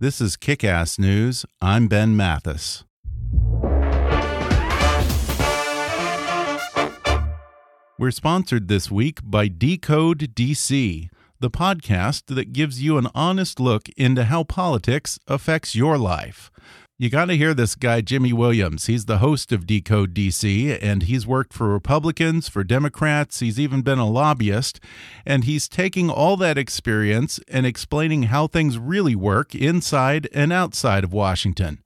This is Kick Ass News. I'm Ben Mathis. We're sponsored this week by Decode DC, the podcast that gives you an honest look into how politics affects your life. You got to hear this guy, Jimmy Williams. He's the host of Decode DC, and he's worked for Republicans, for Democrats. He's even been a lobbyist. And he's taking all that experience and explaining how things really work inside and outside of Washington.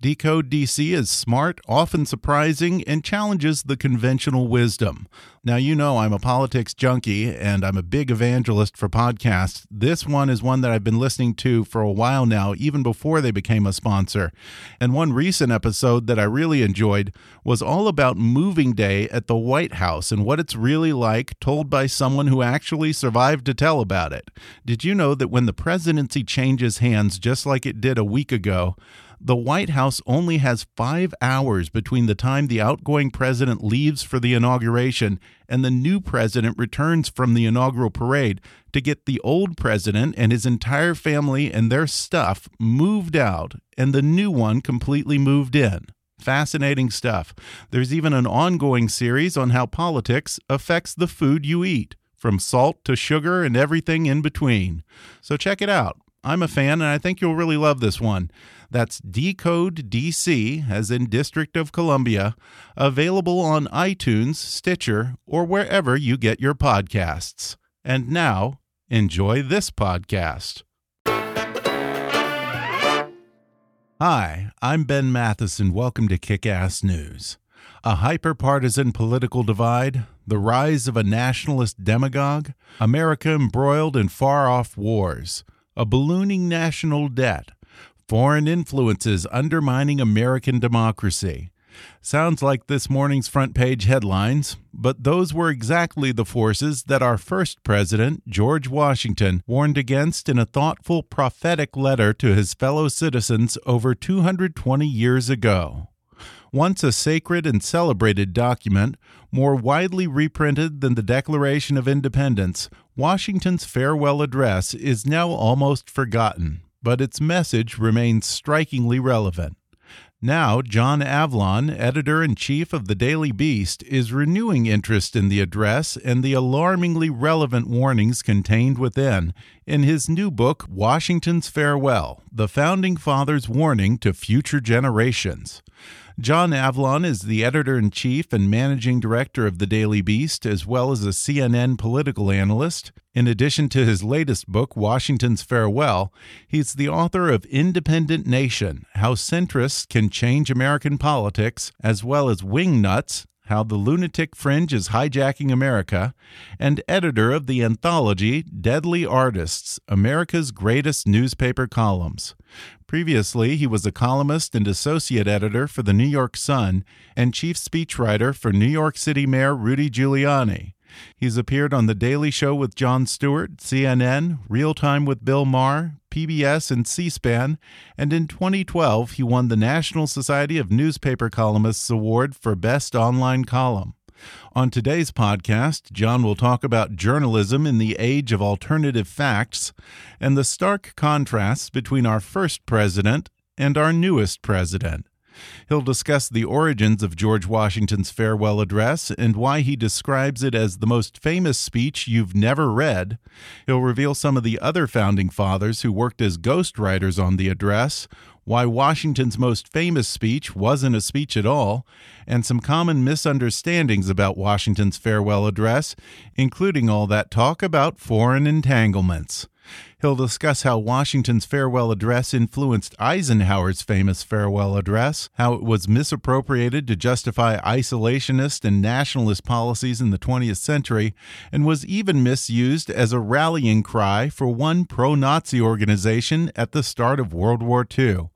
Decode DC is smart, often surprising, and challenges the conventional wisdom. Now, you know I'm a politics junkie and I'm a big evangelist for podcasts. This one is one that I've been listening to for a while now, even before they became a sponsor. And one recent episode that I really enjoyed was all about moving day at the White House and what it's really like, told by someone who actually survived to tell about it. Did you know that when the presidency changes hands, just like it did a week ago, the White House only has five hours between the time the outgoing president leaves for the inauguration and the new president returns from the inaugural parade to get the old president and his entire family and their stuff moved out and the new one completely moved in. Fascinating stuff. There's even an ongoing series on how politics affects the food you eat, from salt to sugar and everything in between. So check it out. I'm a fan, and I think you'll really love this one. That's Decode DC, as in District of Columbia, available on iTunes, Stitcher, or wherever you get your podcasts. And now, enjoy this podcast. Hi, I'm Ben Mathis, and welcome to Kick Ass News. A hyper partisan political divide, the rise of a nationalist demagogue, America embroiled in far off wars, a ballooning national debt Foreign influences undermining American democracy. Sounds like this morning's front page headlines, but those were exactly the forces that our first president, George Washington, warned against in a thoughtful prophetic letter to his fellow citizens over 220 years ago. Once a sacred and celebrated document, more widely reprinted than the Declaration of Independence, Washington's farewell address is now almost forgotten but its message remains strikingly relevant. Now, John Avlon, editor in chief of the Daily Beast, is renewing interest in the address and the alarmingly relevant warnings contained within in his new book, Washington's Farewell The Founding Fathers' Warning to Future Generations. John Avlon is the editor in chief and managing director of the Daily Beast, as well as a CNN political analyst. In addition to his latest book, Washington's Farewell, he's the author of Independent Nation How Centrists Can Change American Politics, as well as Wingnuts how the Lunatic Fringe is Hijacking America, and editor of the anthology Deadline Artists America's Greatest Newspaper Columns. Previously, he was a columnist and associate editor for the New York Sun and chief speechwriter for New York City Mayor Rudy Giuliani. He's appeared on The Daily Show with Jon Stewart, CNN, Real Time with Bill Maher, PBS, and C SPAN, and in 2012 he won the National Society of Newspaper Columnists Award for Best Online Column. On today's podcast, John will talk about journalism in the age of alternative facts and the stark contrasts between our first president and our newest president. He'll discuss the origins of George Washington's farewell address and why he describes it as the most famous speech you've never read. He'll reveal some of the other founding fathers who worked as ghostwriters on the address, why Washington's most famous speech wasn't a speech at all, and some common misunderstandings about Washington's farewell address, including all that talk about foreign entanglements. He'll discuss how Washington's farewell address influenced Eisenhower's famous farewell address, how it was misappropriated to justify isolationist and nationalist policies in the 20th century, and was even misused as a rallying cry for one pro Nazi organization at the start of World War II.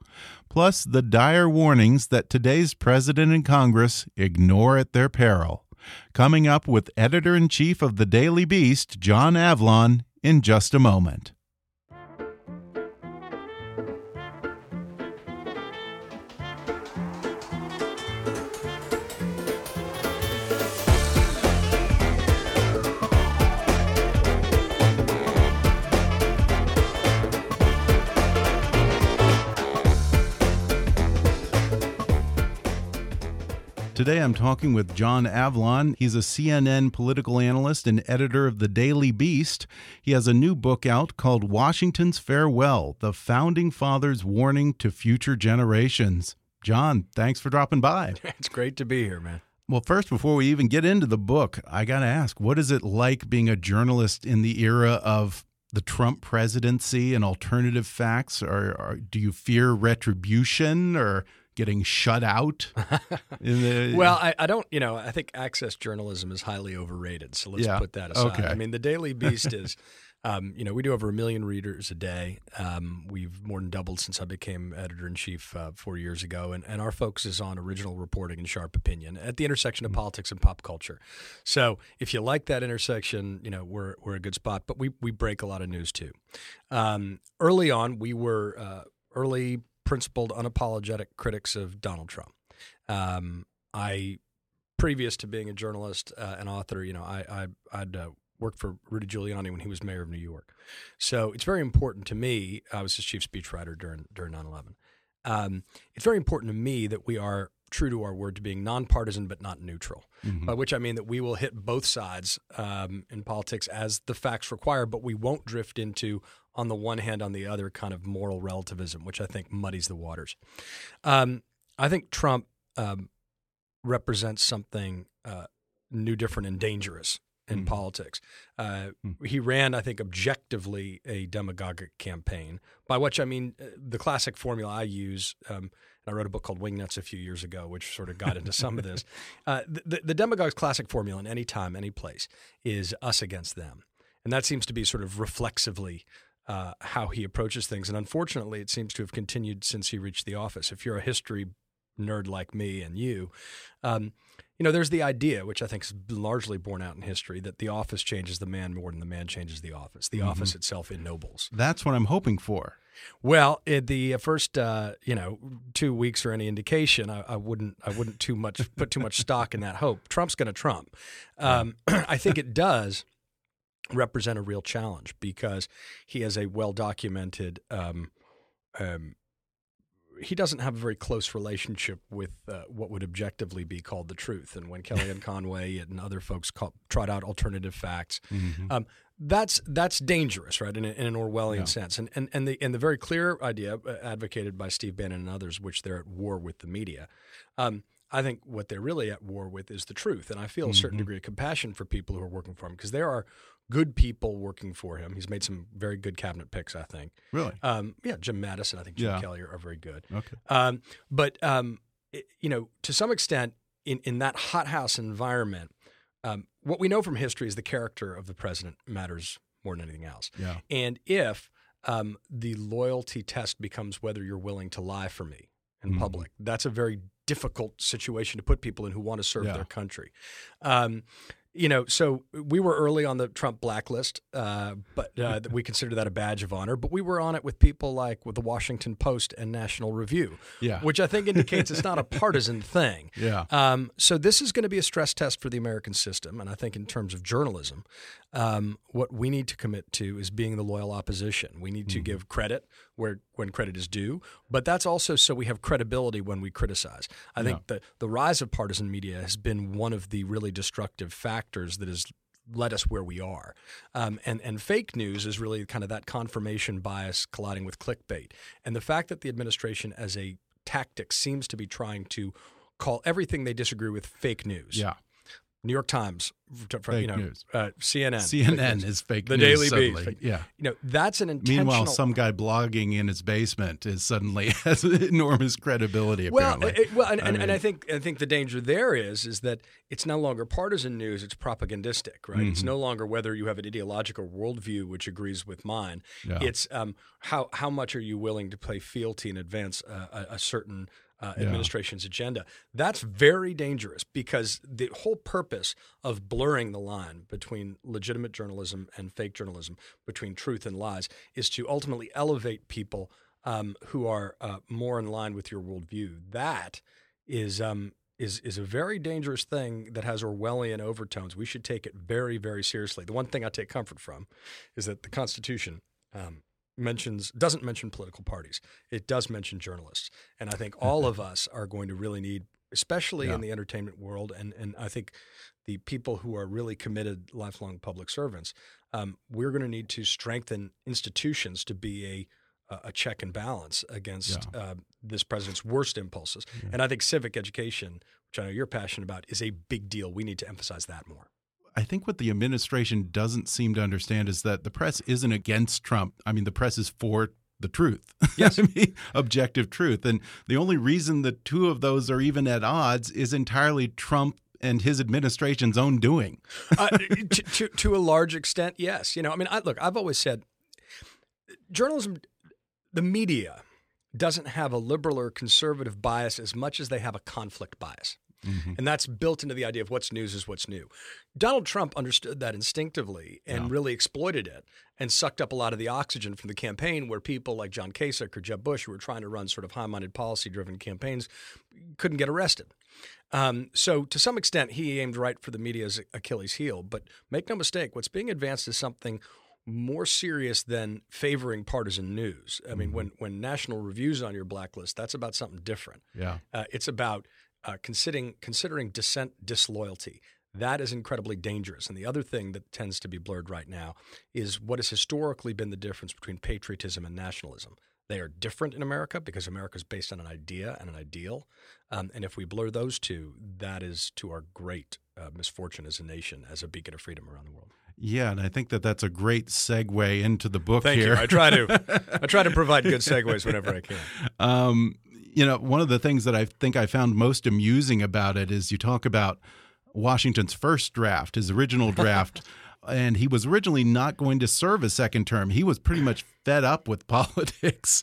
Plus, the dire warnings that today's president and Congress ignore at their peril. Coming up with editor in chief of the Daily Beast, John Avlon, in just a moment. Today I'm talking with John Avlon. He's a CNN political analyst and editor of the Daily Beast. He has a new book out called Washington's Farewell The Founding Fathers' Warning to Future Generations. John, thanks for dropping by. It's great to be here, man. Well, first, before we even get into the book, I got to ask what is it like being a journalist in the era of the Trump presidency and alternative facts? Or, or do you fear retribution or getting shut out? the, well, I, I, don't, you know, I think access journalism is highly overrated. So let's yeah, put that aside. Okay. I mean, the Daily Beast is. Um, you know, we do over a million readers a day. Um, we've more than doubled since I became editor in chief uh, four years ago, and, and our focus is on original reporting and sharp opinion at the intersection of mm-hmm. politics and pop culture. So, if you like that intersection, you know we're we're a good spot. But we we break a lot of news too. Um, early on, we were uh, early principled, unapologetic critics of Donald Trump. Um, I previous to being a journalist uh, and author, you know, I, I would uh, worked for Rudy Giuliani when he was mayor of New York. So it's very important to me. I was his chief speechwriter during during 9/11. Um, it's very important to me that we are true to our word to being nonpartisan but not neutral. Mm-hmm. By which I mean that we will hit both sides um, in politics as the facts require, but we won't drift into on the one hand, on the other, kind of moral relativism, which I think muddies the waters. Um, I think Trump um, represents something uh, new, different, and dangerous in mm politics. Uh, mm He ran, I think, objectively a demagogic campaign, by which I mean uh, the classic formula I use. Um, and I wrote a book called Wingnuts a few years ago, which sort of got into some of this. Uh, the, the demagogue's classic formula in any time, any place, is us against them. And that seems to be sort of reflexively uh, how he approaches things. And unfortunately, it seems to have continued since he reached the office. If you're a history nerd like me and you, um, you know, there's the idea, which I think is largely borne out in history, that the office changes the man more than the man changes the office. The mm-hmm. office itself ennobles. That's what I'm hoping for. Well, in the first, uh, you know, two weeks or any indication, I, I, wouldn't, I wouldn't too much put too much stock in that hope. Trump's going to Trump. Um, I think it does represent a real challenge because he has a well documented um, um, he doesn't have a very close relationship with uh, what would objectively be called the truth. And when Kellyanne Conway and other folks call, trot out alternative facts, mm-hmm. um, that's that's dangerous, right? In, a, in an Orwellian yeah. sense. And and and the and the very clear idea uh, advocated by Steve Bannon and others, which they're at war with the media. Um, I think what they're really at war with is the truth. And I feel a certain mm-hmm. degree of compassion for people who are working for him because there are good people working for him. He's made some very good cabinet picks, I think. Really? Um, yeah, Jim Mattis and I think Jim yeah. Kelly are, are, very good. Okay. Um, but um, it, you know, to some extent, in in that hothouse environment, um, what we know from history is the character of the president matters more than anything else. Yeah. And if um, the loyalty test becomes whether you're willing to lie for me in mm-hmm. public, that's a very difficult situation to put people in who want to serve yeah. their country. Um, you know, so we were early on the Trump blacklist, uh, but uh, we consider that a badge of honor. But we were on it with people like with the Washington Post and National Review, yeah. which I think indicates it's not a partisan thing. Yeah. Um, so this is going to be a stress test for the American system, and I think in terms of journalism, um, what we need to commit to is being the loyal opposition. We need to mm-hmm. give credit where when credit is due, but that's also so we have credibility when we criticize. I yeah. think the the rise of partisan media has been one of the really destructive factors that has led us where we are. Um, and and fake news is really kind of that confirmation bias colliding with clickbait, and the fact that the administration as a tactic seems to be trying to call everything they disagree with fake news. Yeah. New York Times, fake you know, news. Uh, CNN. CNN is fake the news. The Daily Beast. Yeah. You know, that's an intentional. Meanwhile, some guy blogging in his basement is suddenly has enormous credibility. Apparently. Well, it, well, and, I and, and, I think I think the danger there is is that it's no longer partisan news; it's propagandistic, right? Mm -hmm. It's no longer whether you have an ideological worldview which agrees with mine. Yeah. It's um, how how much are you willing to play fealty and advance a, a certain uh, administration's yeah. agenda. That's very dangerous because the whole purpose of blurring the line between legitimate journalism and fake journalism, between truth and lies, is to ultimately elevate people um, who are uh, more in line with your worldview. That is. Um, is is a very dangerous thing that has Orwellian overtones. We should take it very, very seriously. The one thing I take comfort from is that the Constitution um, mentions doesn't mention political parties. It does mention journalists, and I think all of us are going to really need especially yeah. in the entertainment world, and and I think the people who are really committed, lifelong public servants. Um, we're going to need to strengthen institutions to be a a check and balance against yeah. uh, this president's worst impulses. Yeah. And I think civic education, which I know you're passionate about, is a big deal. We need to emphasize that more. I think what the administration doesn't seem to understand is that the press isn't against Trump. I mean, the press is for the truth. Yes. I mean, objective truth. And the only reason the two of those are even at odds is entirely Trump and his administration's own doing. uh, to, to, to, a large extent, yes. You know, I mean, I, look, I've always said journalism, the media doesn't have a liberal or conservative bias as much as they have a conflict bias. Mm-hmm. And that's built into the idea of what's news is what's new. Donald Trump understood that instinctively and yeah. really exploited it and sucked up a lot of the oxygen from the campaign where people like John Kasich or Jeb Bush, who were trying to run sort of high minded policy driven campaigns, couldn't get arrested. Um, so, to some extent, he aimed right for the media's Achilles heel. But make no mistake, what's being advanced is something more serious than favoring partisan news. I mean, mm-hmm. when when National Review's on your blacklist, that's about something different. Yeah, uh, it's about uh, considering considering dissent disloyalty. That is incredibly dangerous. And the other thing that tends to be blurred right now is what has historically been the difference between patriotism and nationalism. They are different in America because America is based on an idea and an ideal. Um, and if we blur those two, that is to our great uh, misfortune as a nation, as a beacon of freedom around the world. Yeah, and I think that that's a great segue into the book Thank here. You. I try to. I try to provide good segues whenever I can. Um, you know, one of the things that I think I found most amusing about it is you talk about Washington's first draft, his original draft. and he was originally not going to serve a second term. He was pretty much fed up with politics.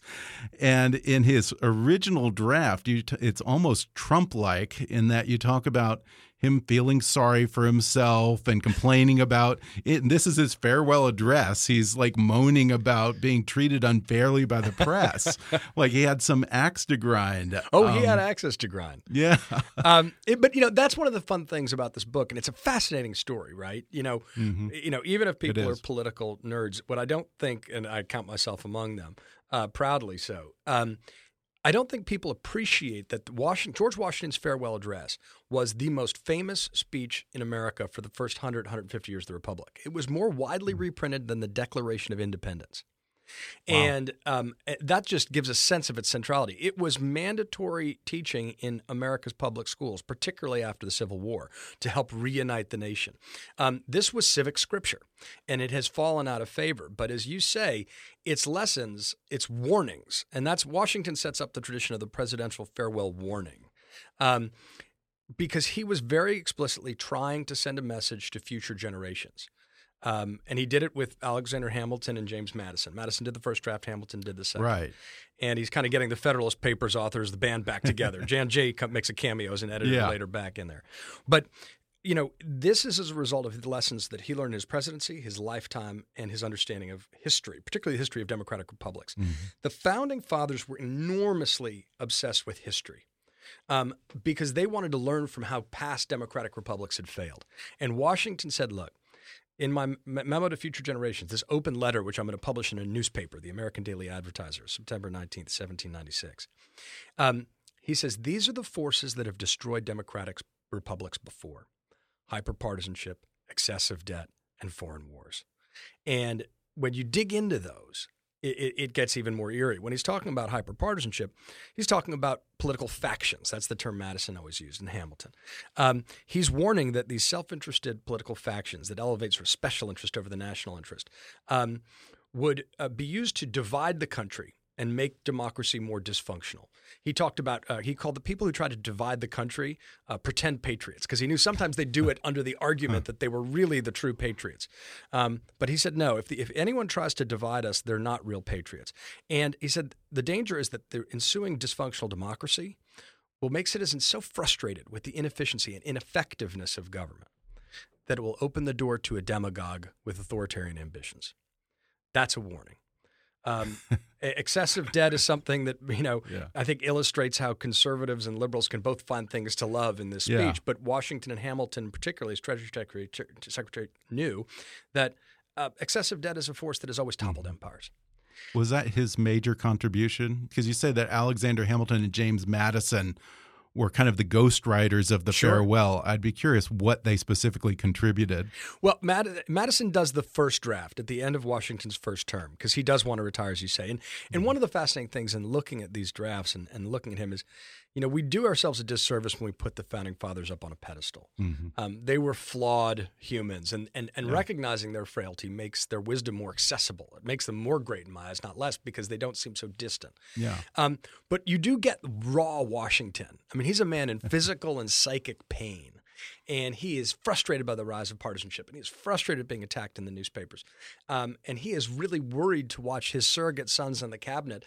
And in his original draft, it's almost Trump like in that you talk about him feeling sorry for himself and complaining about it. And this is his farewell address. He's like moaning about being treated unfairly by the press. like he had some axe to grind. Oh, um, he had access to grind. Yeah. um, it, but you know, that's one of the fun things about this book, and it's a fascinating story, right? You know, mm -hmm. you know, even if people are political nerds, what I don't think, and I count myself among them, uh, proudly so. Um, I don't think people appreciate that Washington, George Washington's farewell address was the most famous speech in America for the first 100, 150 years of the Republic. It was more widely hmm. reprinted than the Declaration of Independence. Wow. And um, eh, that just gives a sense of its centrality. It was mandatory teaching in America's public schools, particularly after the Civil War, to help reunite the nation. Um, this was civic scripture, and it has fallen out of favor. But as you say, its lessons, its warnings, and that's Washington sets up the tradition of the presidential farewell warning. Um, because he was very explicitly trying to send a message to future generations. Um, and he did it with Alexander Hamilton and James Madison. Madison did the first draft, Hamilton did the second. Right. And he's kind of getting the Federalist Papers authors, the band back together. John Jay makes a cameo as an editor yeah. later back in there. But, you know, this is as a result of the lessons that he learned in his presidency, his lifetime, and his understanding of history, particularly the history of democratic republics. Mm-hmm. The founding fathers were enormously obsessed with history. Um, because they wanted to learn from how past democratic republics had failed. And Washington said, look, in my memo to future generations, this open letter, which I'm going to publish in a newspaper, the American Daily Advertiser, September 19th, 1796, um, he says, These are the forces that have destroyed democratic republics before hyperpartisanship, excessive debt, and foreign wars. And when you dig into those, it, it, gets even more eerie. When he's talking about hyperpartisanship, he's talking about political factions. That's the term Madison always used in Hamilton. Um, he's warning that these self interested political factions that elevate sort of special interest over the national interest um, would uh, be used to divide the country and make democracy more dysfunctional. He talked about, uh, he called the people who try to divide the country uh, pretend patriots because he knew sometimes they do it under the argument that they were really the true patriots. Um, but he said, no, if, the, if anyone tries to divide us, they're not real patriots. And he said, the danger is that the ensuing dysfunctional democracy will make citizens so frustrated with the inefficiency and ineffectiveness of government that it will open the door to a demagogue with authoritarian ambitions. That's a warning. Um, excessive debt is something that you know yeah. I think illustrates how conservatives and liberals can both find things to love in this speech. Yeah. But Washington and Hamilton, particularly as Treasury Secretary, Secretary knew that uh, excessive debt is a force that has always toppled mm. empires. Was that his major contribution? Because you say that Alexander Hamilton and James Madison were kind of the ghostwriters of the sure. farewell. I'd be curious what they specifically contributed. Well, Mad Madison does the first draft at the end of Washington's first term because he does want to retire, as you say. And and mm. one of the fascinating things in looking at these drafts and, and looking at him is you know, we do ourselves a disservice when we put the founding fathers up on a pedestal. Mm-hmm. Um, they were flawed humans, and and, and yeah. recognizing their frailty makes their wisdom more accessible. It makes them more great in my eyes, not less, because they don't seem so distant. Yeah. Um, but you do get raw Washington. I mean, he's a man in physical and psychic pain. And he is frustrated by the rise of partisanship, and he's frustrated being attacked in the newspapers. Um, and he is really worried to watch his surrogate sons in the cabinet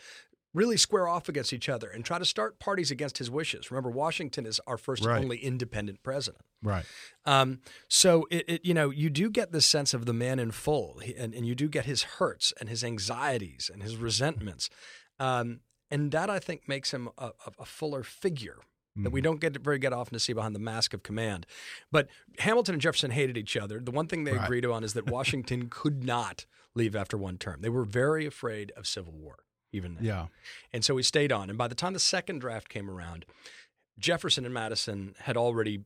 really square off against each other and try to start parties against his wishes. Remember, Washington is our first right. only independent president. Right. Um, so it, it, you know, you do get this sense of the man in full, and, and you do get his hurts and his anxieties and his resentments, um, and that I think makes him a, a fuller figure that we mm-hmm. don't get very get often to see behind the mask of command. But Hamilton and Jefferson hated each other. The one thing they right. agreed on is that Washington could not leave after one term. They were very afraid of civil war even then. Yeah. And so we stayed on. And by the time the second draft came around, Jefferson and Madison had already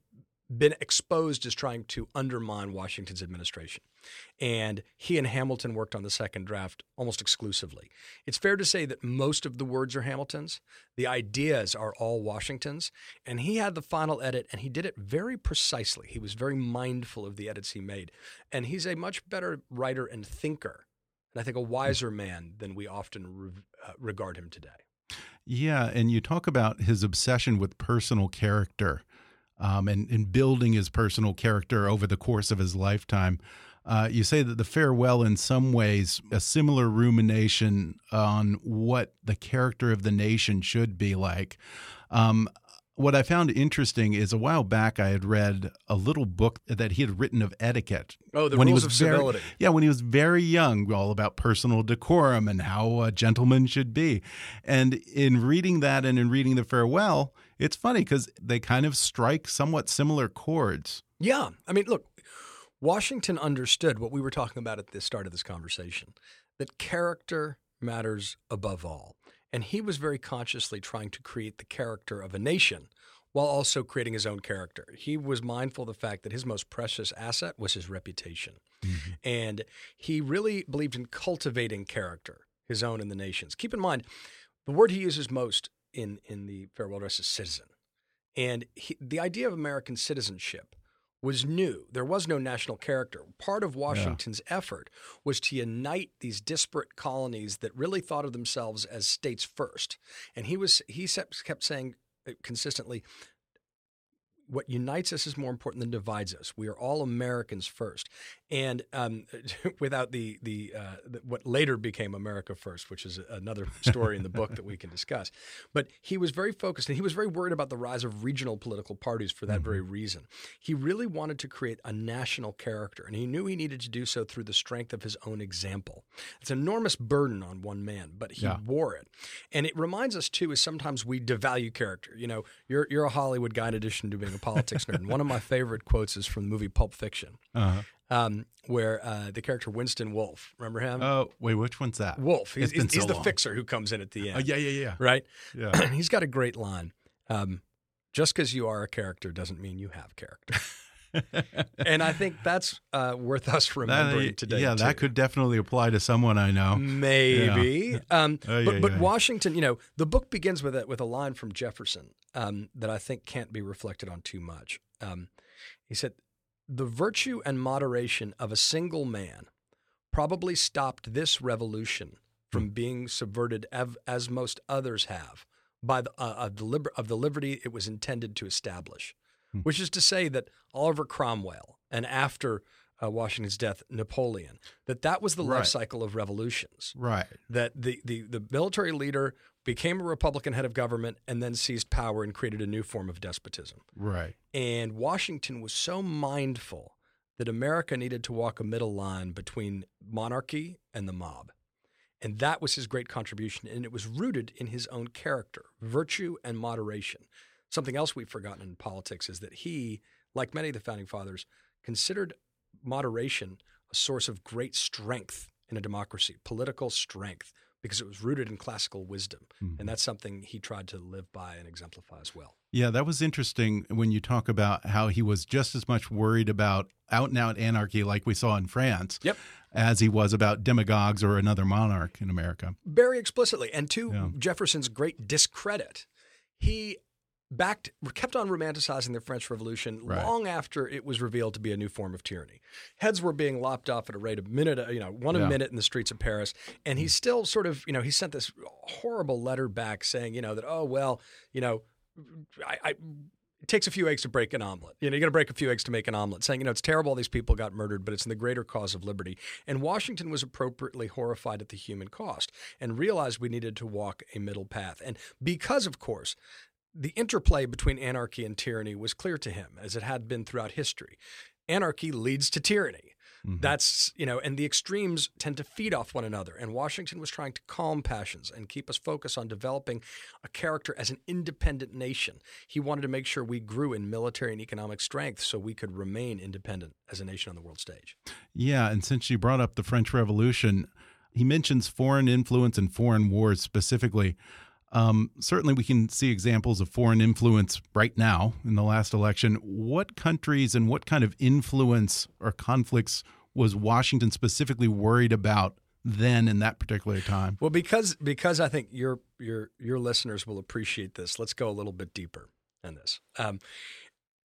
been exposed as trying to undermine Washington's administration. And he and Hamilton worked on the second draft almost exclusively. It's fair to say that most of the words are Hamilton's, the ideas are all Washington's, and he had the final edit and he did it very precisely. He was very mindful of the edits he made. And he's a much better writer and thinker and I think a wiser man than we often re uh, regard him today. Yeah, and you talk about his obsession with personal character um, and, and building his personal character over the course of his lifetime. Uh, you say that the farewell, in some ways, a similar rumination on what the character of the nation should be like. Um, what I found interesting is a while back I had read a little book that he had written of etiquette. Oh, the when rules he was of very, civility. Yeah, when he was very young, all about personal decorum and how a gentleman should be. And in reading that and in reading the farewell, it's funny because they kind of strike somewhat similar chords. Yeah, I mean, look, Washington understood what we were talking about at the start of this conversation that character matters above all. And he was very consciously trying to create the character of a nation while also creating his own character. He was mindful of the fact that his most precious asset was his reputation. Mm-hmm. And he really believed in cultivating character, his own and the nation's. Keep in mind, the word he uses most in, in the farewell address is citizen. And he, the idea of American citizenship was new. There was no national character. Part of Washington's yeah. effort was to unite these disparate colonies that really thought of themselves as states first. And he was he kept saying uh, consistently what unites us is more important than divides us. We are all Americans first, and um, without the the, uh, the, what later became America First, which is another story in the book that we can discuss. But he was very focused, and he was very worried about the rise of regional political parties for that mm-hmm. very reason. He really wanted to create a national character, and he knew he needed to do so through the strength of his own example. It's an enormous burden on one man, but he yeah. wore it, and it reminds us too is sometimes we devalue character. You know, you're you're a Hollywood guy in addition to being a politics nerd. And one of my favorite quotes is from the movie Pulp Fiction. Uh-huh um, where uh, the character Winston Wolf, remember him? Oh, wait, which one's that? Wolfe. He's, he's, so he's the fixer who comes in at the end. Oh, yeah, yeah, yeah. Right? Yeah. he's got a great line. Um, just because you are a character doesn't mean you have character. and I think that's uh, worth us remembering that, today. Yeah, too. that could definitely apply to someone I know. Maybe, yeah. Um, oh, but, but Washington, you know, the book begins with a, with a line from Jefferson um, that I think can't be reflected on too much. Um, he said, the virtue and moderation of a single man probably stopped this revolution from mm. being subverted av- as most others have by the, uh, of, the liber- of the liberty it was intended to establish. Which is to say that Oliver Cromwell and after uh, Washington's death, Napoleon, that that was the right. life cycle of revolutions. Right. That the, the, the military leader became a Republican head of government and then seized power and created a new form of despotism. Right. And Washington was so mindful that America needed to walk a middle line between monarchy and the mob. And that was his great contribution. And it was rooted in his own character, virtue and moderation. Something else we've forgotten in politics is that he, like many of the founding fathers, considered moderation a source of great strength in a democracy, political strength because it was rooted in classical wisdom. Mm-hmm. And that's something he tried to live by and exemplify as well. Yeah, that was interesting when you talk about how he was just as much worried about out and out anarchy like we saw in France. Yep. As he was about demagogues or another monarch in America. Very explicitly. And to yeah. Jefferson's great discredit, he backed kept on romanticizing the French Revolution right. long after it was revealed to be a new form of tyranny. Heads were being lopped off at a rate of minute, uh, you know, one yeah. a minute in the streets of Paris, and he mm. still sort of, you know, he sent this horrible letter back saying, you know, that oh well, you know, I, I it takes a few eggs to break an omelet. You know, you got to break a few eggs to make an omelet. Saying, you know, it's terrible these people got murdered, but it's in the greater cause of liberty. And Washington was appropriately horrified at the human cost and realized we needed to walk a middle path. And because, of course, the interplay between anarchy and tyranny was clear to him, as it had been throughout history. Anarchy leads to tyranny. Mm-hmm. That's, you know, and the extremes tend to feed off one another. And Washington was trying to calm passions and keep us focused on developing a character as an independent nation. He wanted to make sure we grew in military and economic strength so we could remain independent as a nation on the world stage. Yeah. And since you brought up the French Revolution, he mentions foreign influence and foreign wars specifically. Um, certainly, we can see examples of foreign influence right now in the last election. What countries and what kind of influence or conflicts was Washington specifically worried about then in that particular time? Well, because because I think your your your listeners will appreciate this. Let's go a little bit deeper in this. Um,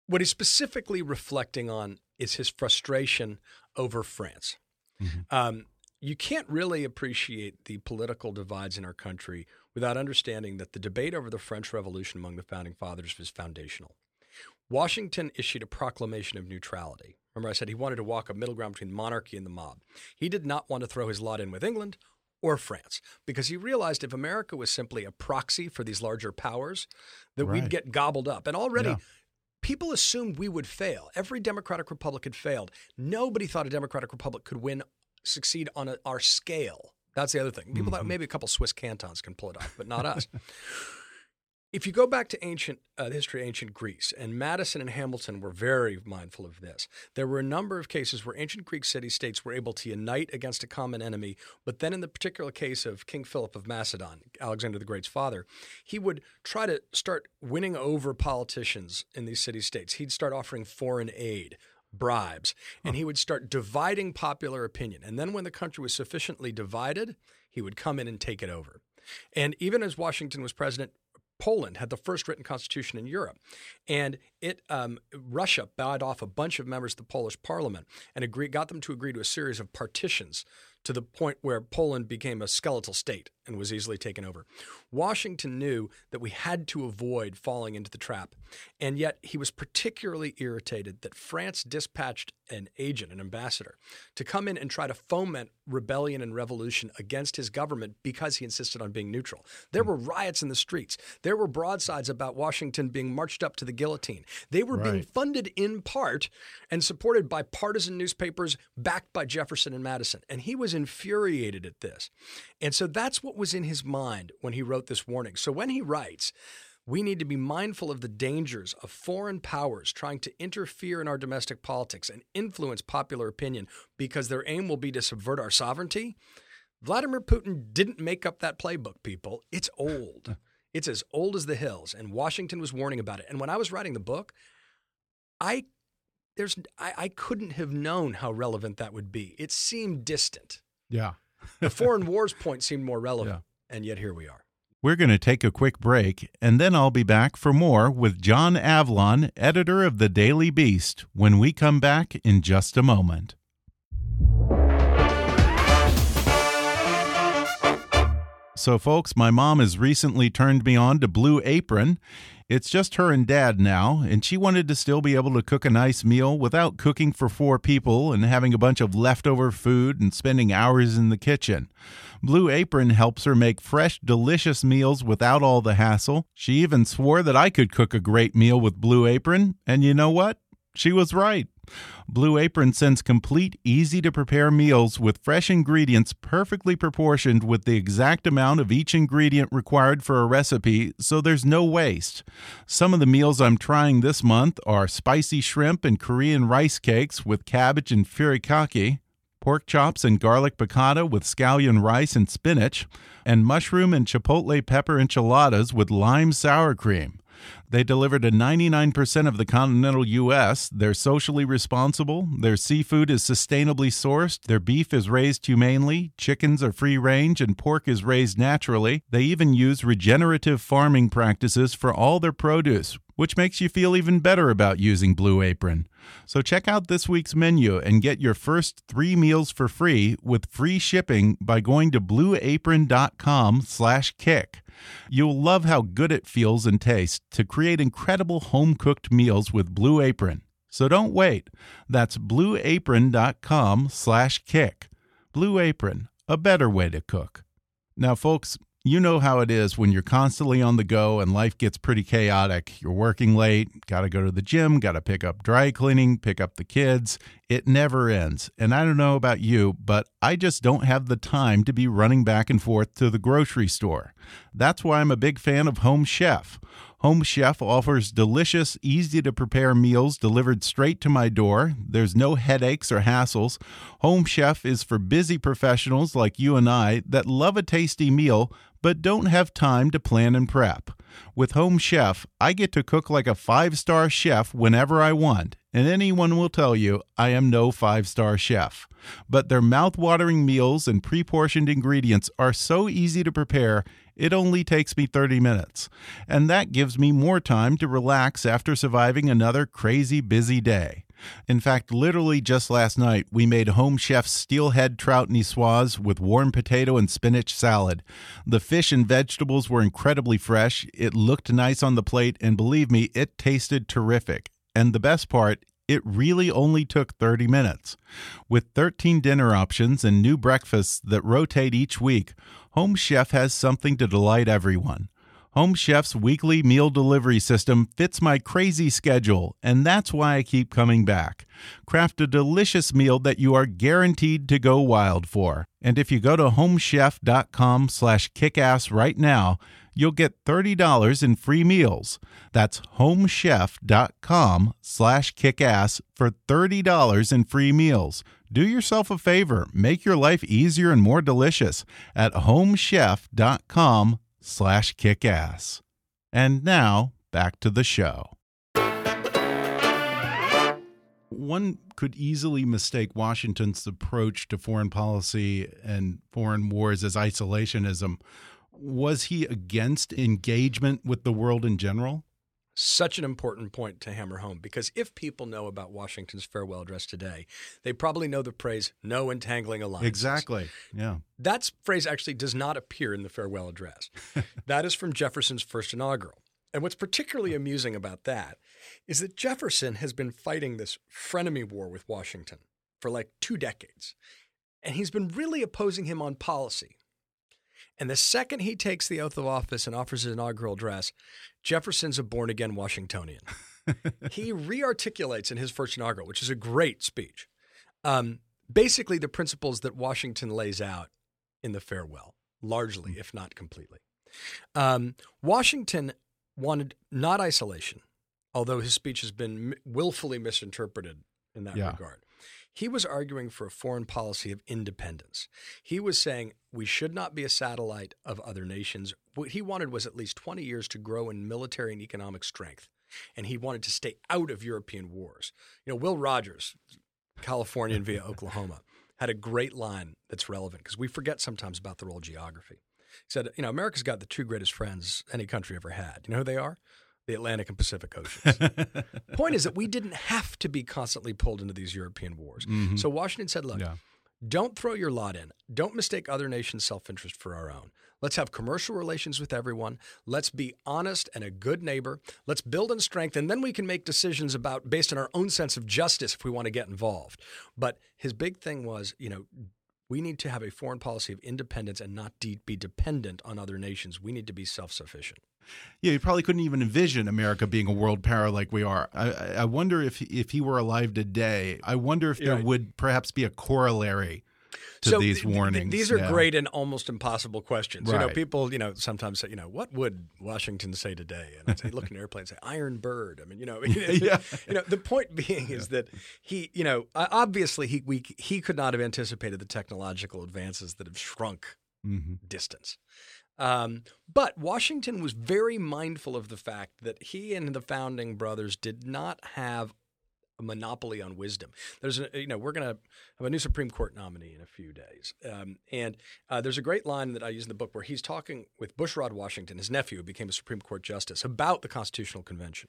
what he's specifically reflecting on is his frustration over France. Mm -hmm. um, you can't really appreciate the political divides in our country without understanding that the debate over the French Revolution among the founding fathers was foundational. Washington issued a proclamation of neutrality. Remember, I said he wanted to walk a middle ground between monarchy and the mob. He did not want to throw his lot in with England or France because he realized if America was simply a proxy for these larger powers, that right. we'd get gobbled up. And already, yeah. people assumed we would fail. Every Democratic Republic had failed. Nobody thought a Democratic Republic could win, succeed on a, our scale. That's the other thing. People mm-hmm. thought maybe a couple Swiss cantons can pull it off, but not us. if you go back to ancient uh, the history of ancient Greece, and Madison and Hamilton were very mindful of this. There were a number of cases where ancient Greek city states were able to unite against a common enemy, but then in the particular case of King Philip of Macedon, Alexander the Great's father, he would try to start winning over politicians in these city states. He'd start offering foreign aid, bribes, and he would start dividing popular opinion. And then when the country was sufficiently divided, he would come in and take it over. And even as Washington was president, Poland had the first written constitution in Europe, and it um, Russia bowed off a bunch of members of the Polish parliament and agreed, got them to agree to a series of partitions to the point where Poland became a skeletal state and was easily taken over. Washington knew that we had to avoid falling into the trap, and yet he was particularly irritated that France dispatched an agent, an ambassador, to come in and try to foment rebellion and revolution against his government because he insisted on being neutral. There were riots in the streets. There were broadsides about Washington being marched up to the guillotine. They were right. being funded in part and supported by partisan newspapers backed by Jefferson and Madison. And he was infuriated at this. And so that's what was in his mind when he wrote this warning. So when he writes, we need to be mindful of the dangers of foreign powers trying to interfere in our domestic politics and influence popular opinion because their aim will be to subvert our sovereignty. Vladimir Putin didn't make up that playbook, people. It's old. it's as old as the hills, and Washington was warning about it. And when I was writing the book, I there's I, I couldn't have known how relevant that would be. It seemed distant. Yeah the foreign wars point seemed more relevant, yeah. and yet here we are. We're going to take a quick break, and then I'll be back for more with John Avlon, editor of the Daily Beast, when we come back in just a moment. So, folks, my mom has recently turned me on to Blue Apron. It's just her and dad now, and she wanted to still be able to cook a nice meal without cooking for four people and having a bunch of leftover food and spending hours in the kitchen. Blue Apron helps her make fresh, delicious meals without all the hassle. She even swore that I could cook a great meal with Blue Apron, and you know what? She was right. Blue Apron sends complete, easy to prepare meals with fresh ingredients perfectly proportioned with the exact amount of each ingredient required for a recipe, so there's no waste. Some of the meals I'm trying this month are spicy shrimp and Korean rice cakes with cabbage and furikake. pork chops and garlic piccata with scallion rice and spinach, and mushroom and chipotle pepper enchiladas with lime sour cream. They deliver to 99% of the continental U.S. They're socially responsible. Their seafood is sustainably sourced. Their beef is raised humanely. Chickens are free range and pork is raised naturally. They even use regenerative farming practices for all their produce, which makes you feel even better about using Blue Apron. So check out this week's menu and get your first three meals for free with free shipping by going to blueapron.com/kick. You'll love how good it feels and tastes to create incredible home cooked meals with Blue Apron. So don't wait. That's blueapron.com/kick. Blue Apron, a better way to cook. Now, folks, you know how it is when you're constantly on the go and life gets pretty chaotic. You're working late, got to go to the gym, got to pick up dry cleaning, pick up the kids. It never ends. And I don't know about you, but I just don't have the time to be running back and forth to the grocery store. That's why I'm a big fan of Home Chef. Home Chef offers delicious, easy to prepare meals delivered straight to my door. There's no headaches or hassles. Home Chef is for busy professionals like you and I that love a tasty meal but don't have time to plan and prep. With Home Chef, I get to cook like a five star chef whenever I want, and anyone will tell you I am no five star chef. But their mouth-watering meals and pre portioned ingredients are so easy to prepare, it only takes me 30 minutes. And that gives me more time to relax after surviving another crazy busy day. In fact, literally just last night, we made Home Chef's steelhead trout niçoise with warm potato and spinach salad. The fish and vegetables were incredibly fresh, it looked nice on the plate, and believe me, it tasted terrific. And the best part, it really only took 30 minutes. With 13 dinner options and new breakfasts that rotate each week, Home Chef has something to delight everyone. Home Chef's weekly meal delivery system fits my crazy schedule, and that's why I keep coming back. Craft a delicious meal that you are guaranteed to go wild for. And if you go to homechef.com slash kickass right now, you'll get $30 in free meals. That's homechef.com slash kickass for $30 in free meals. Do yourself a favor. Make your life easier and more delicious at homechef.com slash kickass. And now, back to the show. One could easily mistake Washington's approach to foreign policy and foreign wars as isolationism. Was he against engagement with the world in general? Such an important point to hammer home because if people know about Washington's farewell address today, they probably know the phrase "no entangling alliances." Exactly. Yeah. That phrase actually does not appear in the farewell address. that is from Jefferson's first inaugural. And what's particularly amusing about that is that Jefferson has been fighting this frenemy war with Washington for like two decades. And he's been really opposing him on policy. And the second he takes the oath of office and offers his inaugural address, Jefferson's a born again Washingtonian. he rearticulates in his first inaugural, which is a great speech, um, basically the principles that Washington lays out in the farewell, largely, if not completely. Um, Washington wanted not isolation, although his speech has been willfully misinterpreted in that yeah. regard. He was arguing for a foreign policy of independence. He was saying we should not be a satellite of other nations. What he wanted was at least 20 years to grow in military and economic strength. And he wanted to stay out of European wars. You know, Will Rogers, Californian via Oklahoma, had a great line that's relevant because we forget sometimes about the role of geography. He said, you know, America's got the two greatest friends any country ever had. You know who they are? The Atlantic and Pacific Oceans. Point is that we didn't have to be constantly pulled into these European wars. Mm-hmm. So Washington said, look, yeah. don't throw your lot in. Don't mistake other nations' self interest for our own. Let's have commercial relations with everyone. Let's be honest and a good neighbor. Let's build in strength, and then we can make decisions about based on our own sense of justice if we want to get involved. But his big thing was, you know, we need to have a foreign policy of independence and not de- be dependent on other nations. We need to be self sufficient. Yeah, you probably couldn't even envision America being a world power like we are. I, I wonder if if he were alive today, I wonder if there would perhaps be a corollary to so these warnings. Th- these are yeah. great and almost impossible questions. Right. You know, people, you know, sometimes say, you know, what would Washington say today? And I'd say, look in an airplane and say, Iron Bird. I mean, you know, yeah. you know, the point being yeah. is that he, you know, obviously he we, he could not have anticipated the technological advances that have shrunk mm-hmm. distance. Um, but Washington was very mindful of the fact that he and the founding brothers did not have a monopoly on wisdom. There's a, you know, we're going to have a new Supreme Court nominee in a few days. Um, and uh, there's a great line that I use in the book where he's talking with Bushrod Washington, his nephew, who became a Supreme Court justice, about the Constitutional Convention.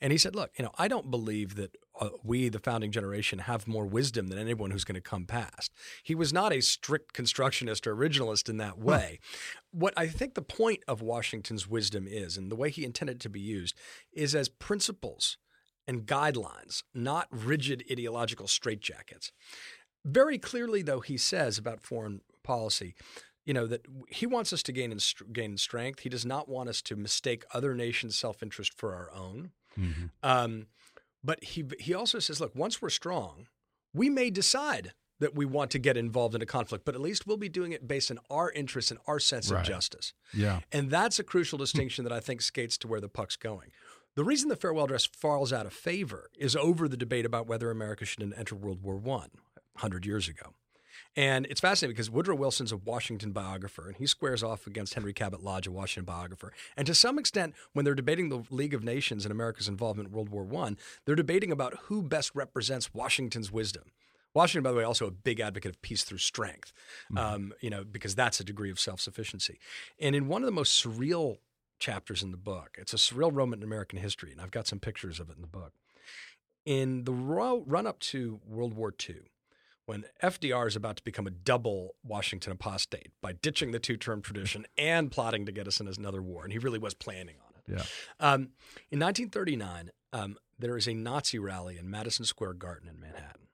And he said, Look, you know, I don't believe that uh, we, the founding generation, have more wisdom than anyone who's going to come past. He was not a strict constructionist or originalist in that way. What I think the point of Washington's wisdom is, and the way he intended it to be used, is as principles and guidelines, not rigid ideological straitjackets. Very clearly, though, he says about foreign policy, you know that he wants us to gain in, gain strength. He does not want us to mistake other nations' self interest for our own. Mm-hmm. Um, but he he also says, look, once we're strong, we may decide that we want to get involved in a conflict, but at least we'll be doing it based on our interests and our sense right. of justice. Yeah, and that's a crucial distinction that I think skates to where the puck's going. The reason the farewell address falls out of favor is over the debate about whether America should enter World War I 100 years ago. And it's fascinating because Woodrow Wilson's a Washington biographer, and he squares off against Henry Cabot Lodge, a Washington biographer. And to some extent, when they're debating the League of Nations and America's involvement in World War I, they're debating about who best represents Washington's wisdom. Washington, by the way, also a big advocate of peace through strength, mm-hmm. um, you know, because that's a degree of self sufficiency. And in one of the most surreal chapters in the book. It's a surreal moment in American history, and I've got some pictures of it in the book. In the run up to World War II, when FDR is about to become a double Washington apostate by ditching the two term tradition and plotting to get us in another war, and he really was planning on it. Yeah. Um, in 1939, um, there is a Nazi rally in Madison Square Garden in Manhattan.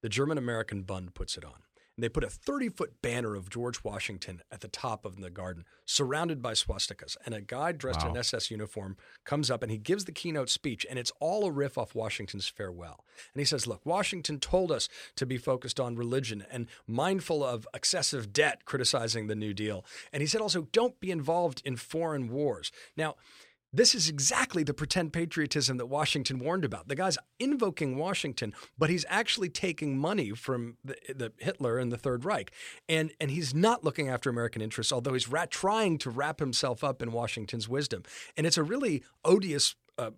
The German American Bund puts it on and they put a 30 foot banner of George Washington at the top of the garden, surrounded by swastikas. And a guy dressed wow. in SS uniform comes up and he gives the keynote speech, and it's all a riff off Washington's farewell. And he says, Look, Washington told us to be focused on religion and mindful of excessive debt, criticizing the New Deal. And he said also, don't be involved in foreign wars. Now, this is exactly the pretend patriotism that Washington warned about. The guy's invoking Washington, but he's actually taking money from the, the Hitler and the Third Reich, and and he's not looking after American interests. Although he's trying to wrap himself up in Washington's wisdom, and it's a really odious uh,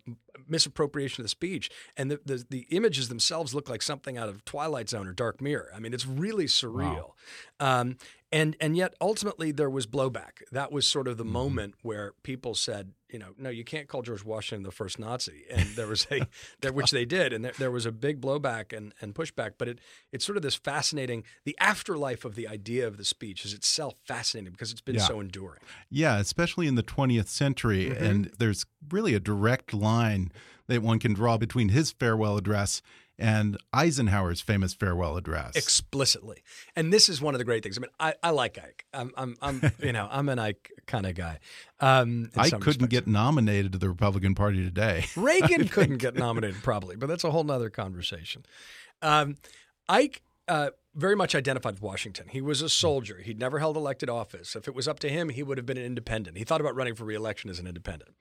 misappropriation of the speech, and the, the, the images themselves look like something out of Twilight Zone or Dark Mirror. I mean, it's really surreal. Wow. Um, and and yet ultimately there was blowback. That was sort of the mm-hmm. moment where people said, you know, no, you can't call George Washington the first Nazi, and there was a there, which they did, and there, there, was a big blowback and, and pushback. But it it's sort of this fascinating. The afterlife of the idea of the speech is itself fascinating because it's been yeah. so enduring. Yeah, especially in the 20th century, mm-hmm. and there's really a direct line that one can draw between his farewell address and Eisenhower's famous farewell address explicitly. And this is one of the great things. I mean, I, I like Ike. I'm, I'm, I'm you know, I'm an Ike kind of guy. Um, I couldn't respects. get nominated to the Republican Party today. Reagan couldn't get nominated, probably, but that's a whole nother conversation. Um, Ike uh, very much identified with Washington. He was a soldier. He'd never held elected office. If it was up to him, he would have been an independent. He thought about running for reelection as an independent.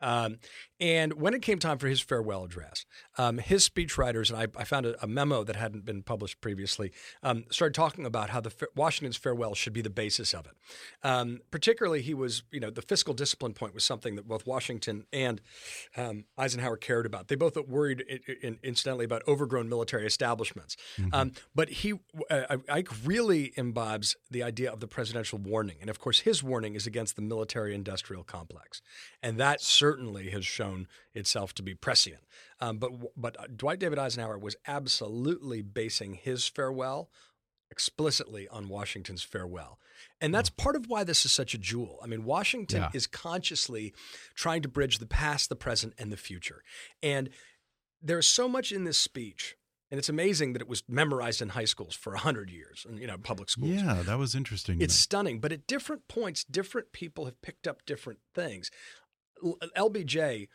Um, and when it came time for his farewell address, um, his speechwriters, and I, I found a, a, memo that hadn't been published previously, um, started talking about how the Washington's farewell should be the basis of it. Um, particularly, he was, you know, the fiscal discipline point was something that both Washington and um, Eisenhower cared about. They both worried, incidentally, about overgrown military establishments. Mm-hmm. Um, but he uh, Ike really imbibes the idea of the presidential warning. And of course, his warning is against the military industrial complex. And that certainly has shown itself to be prescient. Um, but, but Dwight David Eisenhower was absolutely basing his farewell explicitly on Washington's farewell. And that's part of why this is such a jewel. I mean, Washington yeah. is consciously trying to bridge the past, the present, and the future. And there's so much in this speech and it's amazing that it was memorized in high schools for 100 years and you know public schools yeah that was interesting it's stunning but at different points different people have picked up different things lbj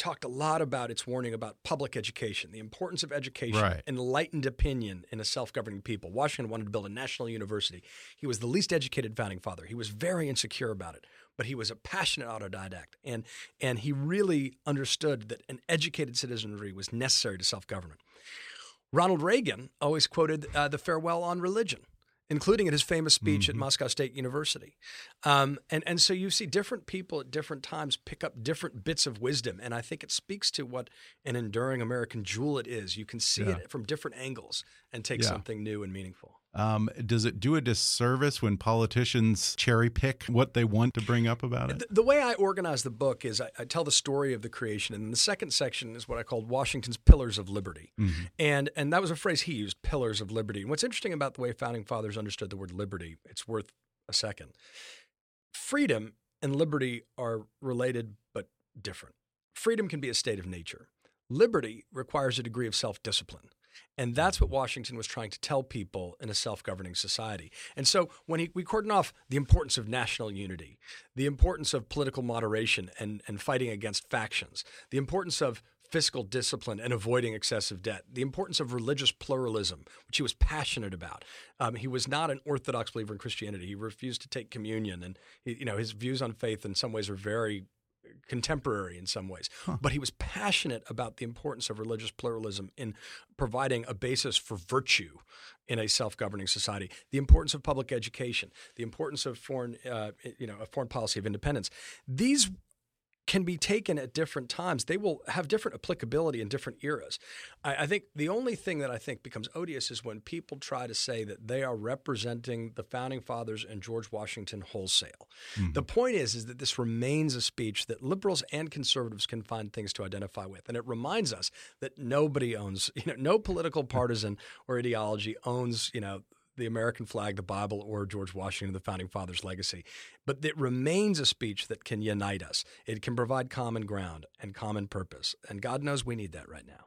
talked a lot about its warning about public education, the importance of education, right. enlightened opinion in a self governing people. Washington wanted to build a national university. He was the least educated founding father. He was very insecure about it, but he was a passionate autodidact. And, and he really understood that an educated citizenry was necessary to self government. Ronald Reagan always quoted uh, the farewell on religion including in his famous speech mm-hmm. at Moscow State University. Um, and, and so you see different people at different times pick up different bits of wisdom. And I think it speaks to what an enduring American jewel it is. You can see yeah. it from different angles and take yeah. something new and meaningful. Um, does it do a disservice when politicians cherry pick what they want to bring up about it? The, the way I organize the book is I, I, tell the story of the creation, and the second section is what I called Washington's Pillars of Liberty, mm -hmm. and and that was a phrase he used, Pillars of Liberty. And what's interesting about the way founding fathers understood the word liberty, it's worth a second. Freedom and liberty are related but different. Freedom can be a state of nature. Liberty requires a degree of self discipline. And that's what Washington was trying to tell people in a self governing society. And so when he, we cordon off the importance of national unity, the importance of political moderation and, and fighting against factions, the importance of fiscal discipline and avoiding excessive debt, the importance of religious pluralism, which he was passionate about. Um, he was not an orthodox believer in Christianity. He refused to take communion, and he, you know his views on faith in some ways are very contemporary in some ways. Huh. But he was passionate about the importance of religious pluralism in providing a basis for virtue in a self-governing society, the importance of public education, the importance of foreign, uh, you know, a foreign policy of independence. These can be taken at different times. They will have different applicability in different eras. I, I, think the only thing that I think becomes odious is when people try to say that they are representing the founding fathers and George Washington wholesale. Mm-hmm. The point is, is that this remains a speech that liberals and conservatives can find things to identify with, and it reminds us that nobody owns, you know, no political partisan or ideology owns, you know, the American flag, the Bible, or George Washington, the founding fathers' legacy. But it remains a speech that can unite us. It can provide common ground and common purpose. And God knows we need that right now.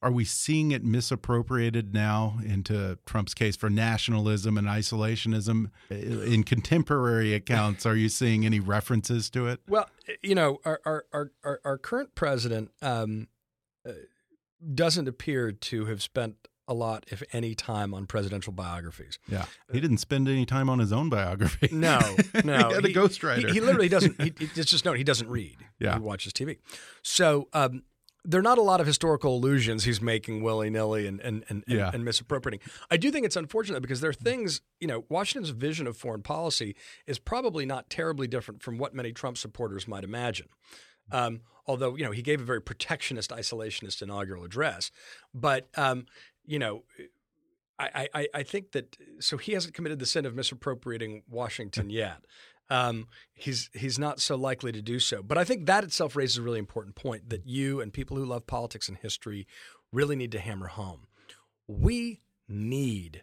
Are we seeing it misappropriated now into Trump's case for nationalism and isolationism? In contemporary accounts, are you seeing any references to it? Well, you know, our our our, our current president um, uh, doesn't appear to have spent a lot, if any, time on presidential biographies. Yeah, he didn't spend any time on his own biography. No, no, he had a ghostwriter. He, he, literally doesn't. He, it's just no, he doesn't read. Yeah, he watches TV. So um, there are not a lot of historical allusions he's making willy nilly and and and, yeah. and, and misappropriating. I do think it's unfortunate because there are things. You know, Washington's vision of foreign policy is probably not terribly different from what many Trump supporters might imagine. Um, although you know he gave a very protectionist, isolationist inaugural address, but um, you know, I, I, I think that so he hasn't committed the sin of misappropriating Washington yet. Um, he's he's not so likely to do so. But I think that itself raises a really important point that you and people who love politics and history really need to hammer home. We need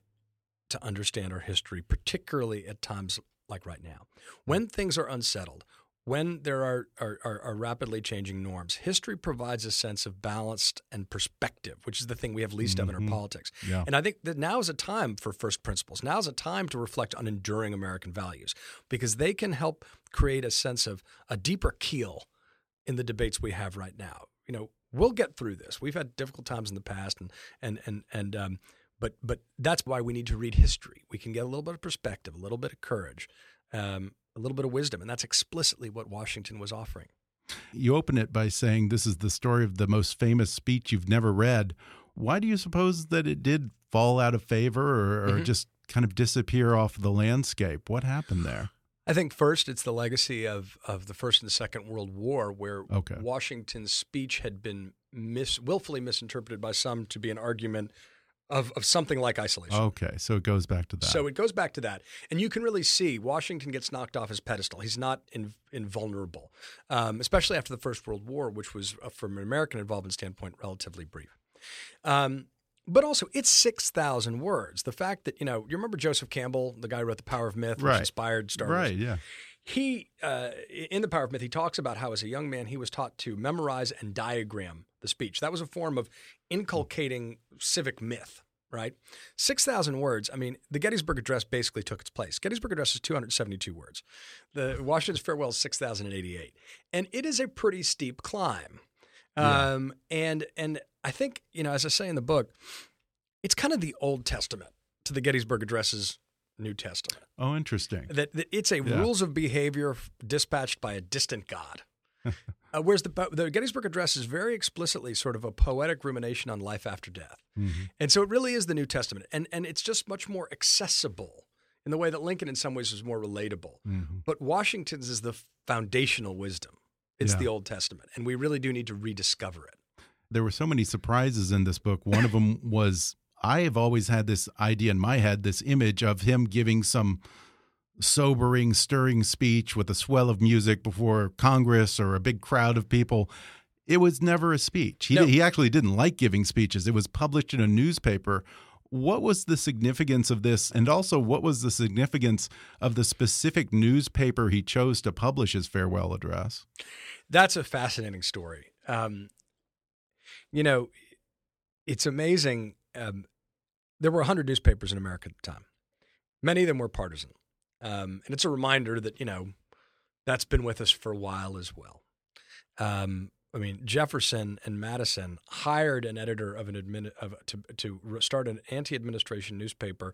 to understand our history, particularly at times like right now, when things are unsettled, when there are, are, are, rapidly changing norms, history provides a sense of balanced and perspective, which is the thing we have least mm-hmm. of in our mm-hmm. politics. Yeah. And I think that now is a time for first principles. Now is a time to reflect on enduring American values because they can help create a sense of a deeper keel in the debates we have right now. You know, we'll get through this. We've had difficult times in the past, and and and and um, but but that's why we need to read history. We can get a little bit of perspective, a little bit of courage. Um, a little bit of wisdom. And that's explicitly what Washington was offering. You open it by saying this is the story of the most famous speech you've never read. Why do you suppose that it did fall out of favor or, or mm -hmm. just kind of disappear off the landscape? What happened there? I think first it's the legacy of of the First and Second World War, where okay. Washington's speech had been mis willfully misinterpreted by some to be an argument of, of something like isolation. Okay, so it goes back to that. So it goes back to that, and you can really see Washington gets knocked off his pedestal. He's not in, invulnerable, um, especially after the First World War, which was, uh, from an American involvement standpoint, relatively brief. Um, but also, it's six thousand words. The fact that you know, you remember Joseph Campbell, the guy who wrote The Power of Myth, which right. inspired Star Wars. Right. Yeah he uh, in the power of myth he talks about how as a young man he was taught to memorize and diagram the speech that was a form of inculcating civic myth right? 6,000 words. I mean, the Gettysburg Address basically took its place. Gettysburg Address is 272 words. The Washington's farewell is 6,088. And it is a pretty steep climb. Um, and and I think you know, as I say in the book, it's kind of the Old Testament to the Gettysburg Address's New Testament. Oh, interesting. That, that it's a yeah. rules of behavior dispatched by a distant God. uh, whereas the, the Gettysburg Address is very explicitly sort of a poetic rumination on life after death. Mm-hmm. And so it really is the New Testament. And, and it's just much more accessible in the way that Lincoln, in some ways, was more relatable. Mm-hmm. But Washington's is the foundational wisdom. It's yeah. the Old Testament. And we really do need to rediscover it. There were so many surprises in this book. One of them was I have always had this idea in my head, this image of him giving some sobering, stirring speech with a swell of music before Congress or a big crowd of people. It was never a speech. He, no. he actually didn't like giving speeches. It was published in a newspaper. What was the significance of this? And also, what was the significance of the specific newspaper he chose to publish his farewell address? That's a fascinating story. Um, you know, it's amazing. Um, there were 100 newspapers in America at the time. Many of them were partisan. Um, and it's a reminder that, you know, that's been with us for a while as well. Um, I mean, Jefferson and Madison hired an editor of an admin of, to to start an anti-administration newspaper,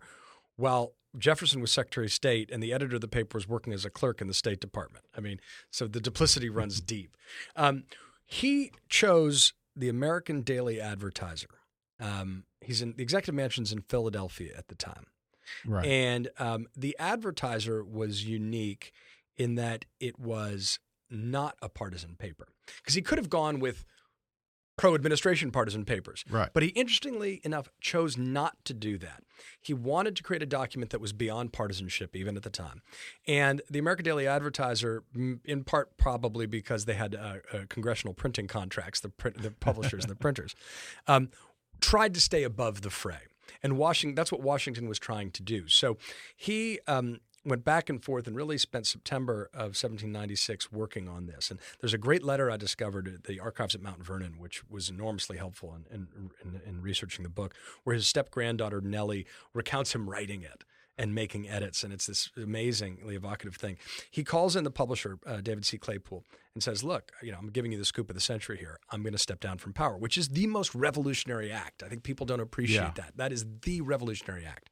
while Jefferson was Secretary of State and the editor of the paper was working as a clerk in the State Department. I mean, so the duplicity runs deep. Um, he chose the American Daily Advertiser. Um, he's in the executive mansion's in Philadelphia at the time. Right. And um, the advertiser was unique in that it was not a partisan paper because he could have gone with pro administration partisan papers. Right. But he, interestingly enough, chose not to do that. He wanted to create a document that was beyond partisanship, even at the time. And the American Daily Advertiser, in part probably because they had uh, uh, congressional printing contracts, the, print, the publishers, and the printers, um, tried to stay above the fray. And Washington, that's what Washington was trying to do. So he um, went back and forth and really spent September of 1796 working on this. And there's a great letter I discovered at the archives at Mount Vernon, which was enormously helpful in, in, in, in researching the book, where his step granddaughter Nellie recounts him writing it and making edits. And it's this amazingly evocative thing. He calls in the publisher, uh, David C. Claypoole, and says, Look, you know, I'm giving you the scoop of the century here. I'm going to step down from power, which is the most revolutionary act. I think people don't appreciate yeah. that. That is the revolutionary act.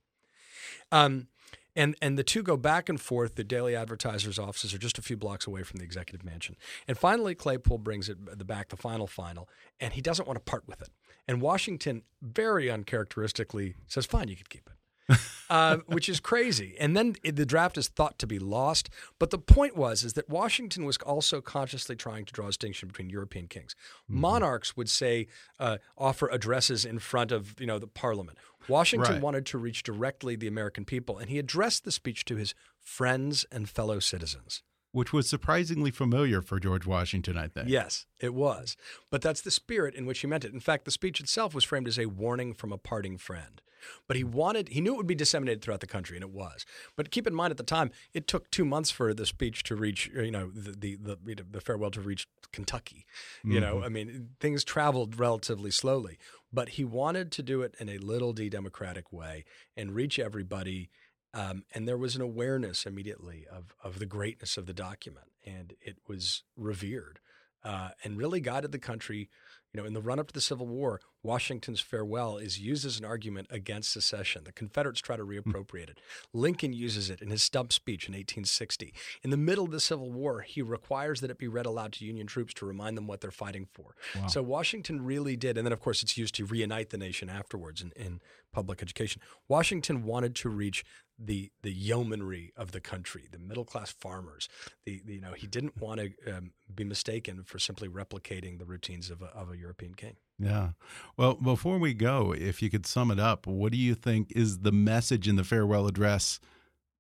Um, and and the two go back and forth. The Daily Advertiser's offices are just a few blocks away from the executive mansion. And finally, Claypoole brings it the back, the final final, and he doesn't want to part with it. And Washington, very uncharacteristically, says, "Fine, you can keep it." uh, which is crazy. And then the draft is thought to be lost. But the point was is that Washington was also consciously trying to draw a distinction between European kings. Mm-hmm. Monarchs would say uh, offer addresses in front of you know the Parliament. Washington right. wanted to reach directly the American people, and he addressed the speech to his friends and fellow citizens which was surprisingly familiar for George Washington, I think. Yes, it was. But that's the spirit in which he meant it. In fact, the speech itself was framed as a warning from a parting friend. But he wanted, he knew it would be disseminated throughout the country, and it was. But keep in mind, at the time, it took two months for the speech to reach, you know, the the the, the farewell to reach Kentucky. You mm-hmm. know, I mean, things traveled relatively slowly. But he wanted to do it in a little d democratic way and reach everybody um, and there was an awareness immediately of, of the greatness of the document, and it was revered uh, and really guided the country. You know, in the run up to the Civil War, Washington's farewell is used as an argument against secession. The Confederates try to reappropriate it. Lincoln uses it in his stump speech in 1860. In the middle of the Civil War, he requires that it be read aloud to Union troops to remind them what they're fighting for. Wow. So Washington really did. And then, of course, it's used to reunite the nation afterwards in, in public education. Washington wanted to reach the the yeomanry of the country, the middle class farmers. The, the, you know he didn't want to um, be mistaken for simply replicating the routines of a, of a European king. Yeah. Well, before we go, if you could sum it up, what do you think is the message in the farewell address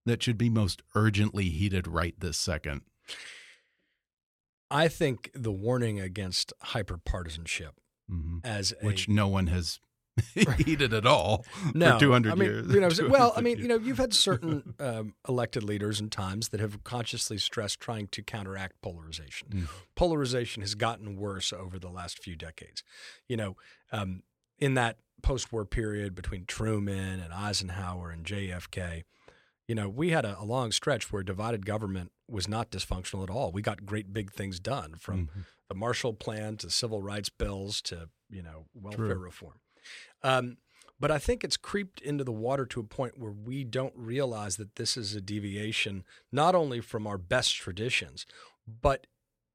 that should be most urgently heeded right this second? I think the warning against hyperpartisanship mm -hmm. as which no one has heated at all no, for 200 I mean, years. You know, well, I mean, you know, you've had certain um, elected leaders in times that have consciously stressed trying to counteract polarization. Mm. Polarization has gotten worse over the last few decades. You know, um, in that post-war period between Truman and Eisenhower and JFK, You know, we had a, a long stretch where divided government was not dysfunctional at all. We got great big things done from mm-hmm. the Marshall Plan to civil rights bills to you know welfare True. reform. Um, but I think it's creeped into the water to a point where we don't realize that this is a deviation not only from our best traditions, but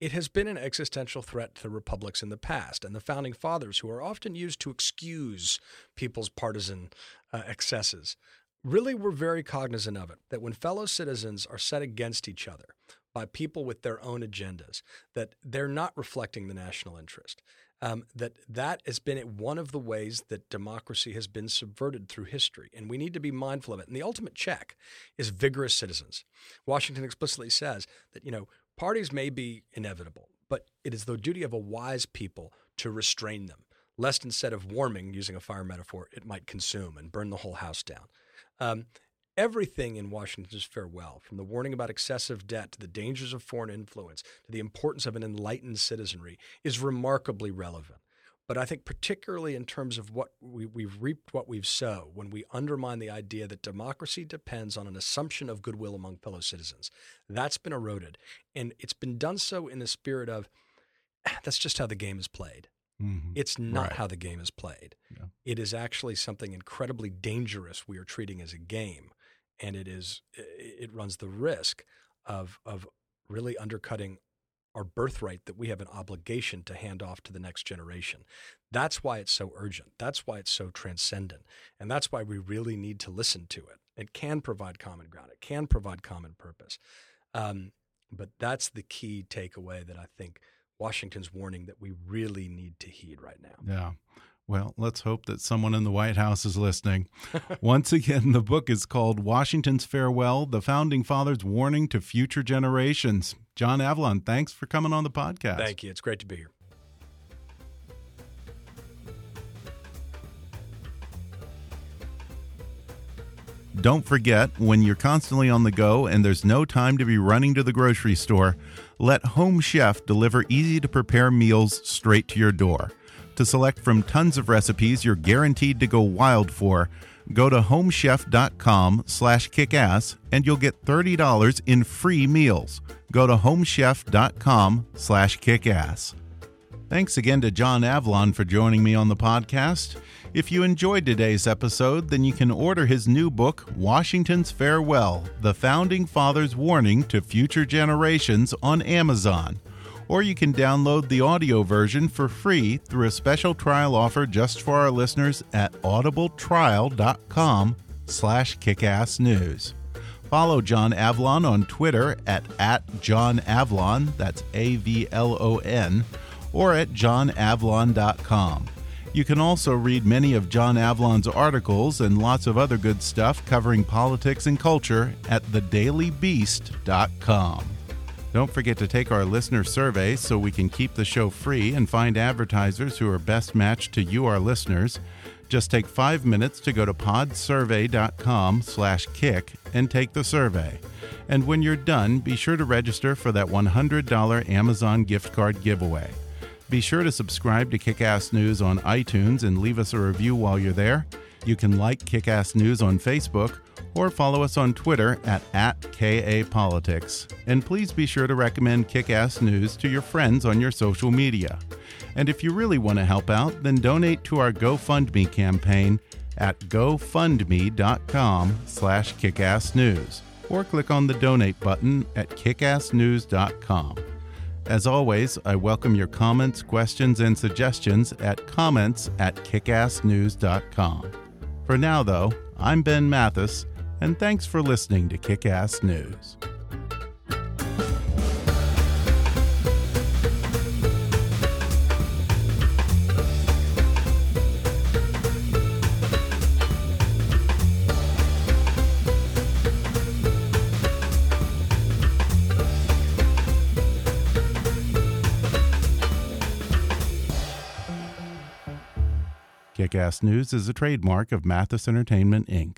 it has been an existential threat to republics in the past, and the founding fathers, who are often used to excuse people's partisan uh, excesses, really were very cognizant of it. That when fellow citizens are set against each other by people with their own agendas, that they're not reflecting the national interest. Um, that that has been one of the ways that democracy has been subverted through history, and we need to be mindful of it. And the ultimate check is vigorous citizens. Washington explicitly says that you know Parties may be inevitable, but it is the duty of a wise people to restrain them, lest instead of warming, using a fire metaphor, it might consume and burn the whole house down. Um, everything in Washington's farewell, from the warning about excessive debt to the dangers of foreign influence to the importance of an enlightened citizenry, is remarkably relevant. But I think, particularly in terms of what we, we've reaped what we've sowed, when we undermine the idea that democracy depends on an assumption of goodwill among fellow citizens, that's been eroded. And it's been done so in the spirit of that's just how the game is played. Mm-hmm. It's not right. how the game is played. Yeah. It is actually something incredibly dangerous we are treating as a game. And it is it runs the risk of of really undercutting our birthright that we have an obligation to hand off to the next generation. That's why it's so urgent. That's why it's so transcendent. And that's why we really need to listen to it. It can provide common ground, it can provide common purpose. Um, but that's the key takeaway that I think Washington's warning that we really need to heed right now. Yeah. Well, let's hope that someone in the White House is listening. Once again, the book is called Washington's Farewell The Founding Fathers' Warning to Future Generations. John Avlon, thanks for coming on the podcast. Thank you. It's great to be here. Don't forget, when you're constantly on the go and there's no time to be running to the grocery store, let Home Chef deliver easy to prepare meals straight to your door. To select from tons of recipes you're guaranteed to go wild for, go to homechef.com slash kickass and you'll get $30 in free meals. Go to homechef.com slash kickass. Thanks again to John Avlon for joining me on the podcast. If you enjoyed today's episode, then you can order his new book, Washington's Farewell The Founding Fathers' Warning to Future Generations, on Amazon or you can download the audio version for free through a special trial offer just for our listeners at audibletrial.com slash kickassnews. Follow John Avlon on Twitter at, at John that's A-V-L-O-N, or at johnavlon.com. You can also read many of John Avlon's articles and lots of other good stuff covering politics and culture at thedailybeast.com. Don't forget to take our listener survey so we can keep the show free and find advertisers who are best matched to you, our listeners. Just take five minutes to go to podsurvey.com slash kick and take the survey. And when you're done, be sure to register for that $100 Amazon gift card giveaway. Be sure to subscribe to Kickass News on iTunes and leave us a review while you're there. You can like Kickass News on Facebook or follow us on Twitter at, at KAPolitics. And please be sure to recommend Kickass News to your friends on your social media. And if you really want to help out, then donate to our GoFundMe campaign at gofundme.com slash kickassnews or click on the donate button at kickassnews.com. As always, I welcome your comments, questions, and suggestions at comments at kickassnews.com. For now, though, I'm Ben Mathis, and thanks for listening to Kick Ass News. Kick Ass News is a trademark of Mathis Entertainment, Inc.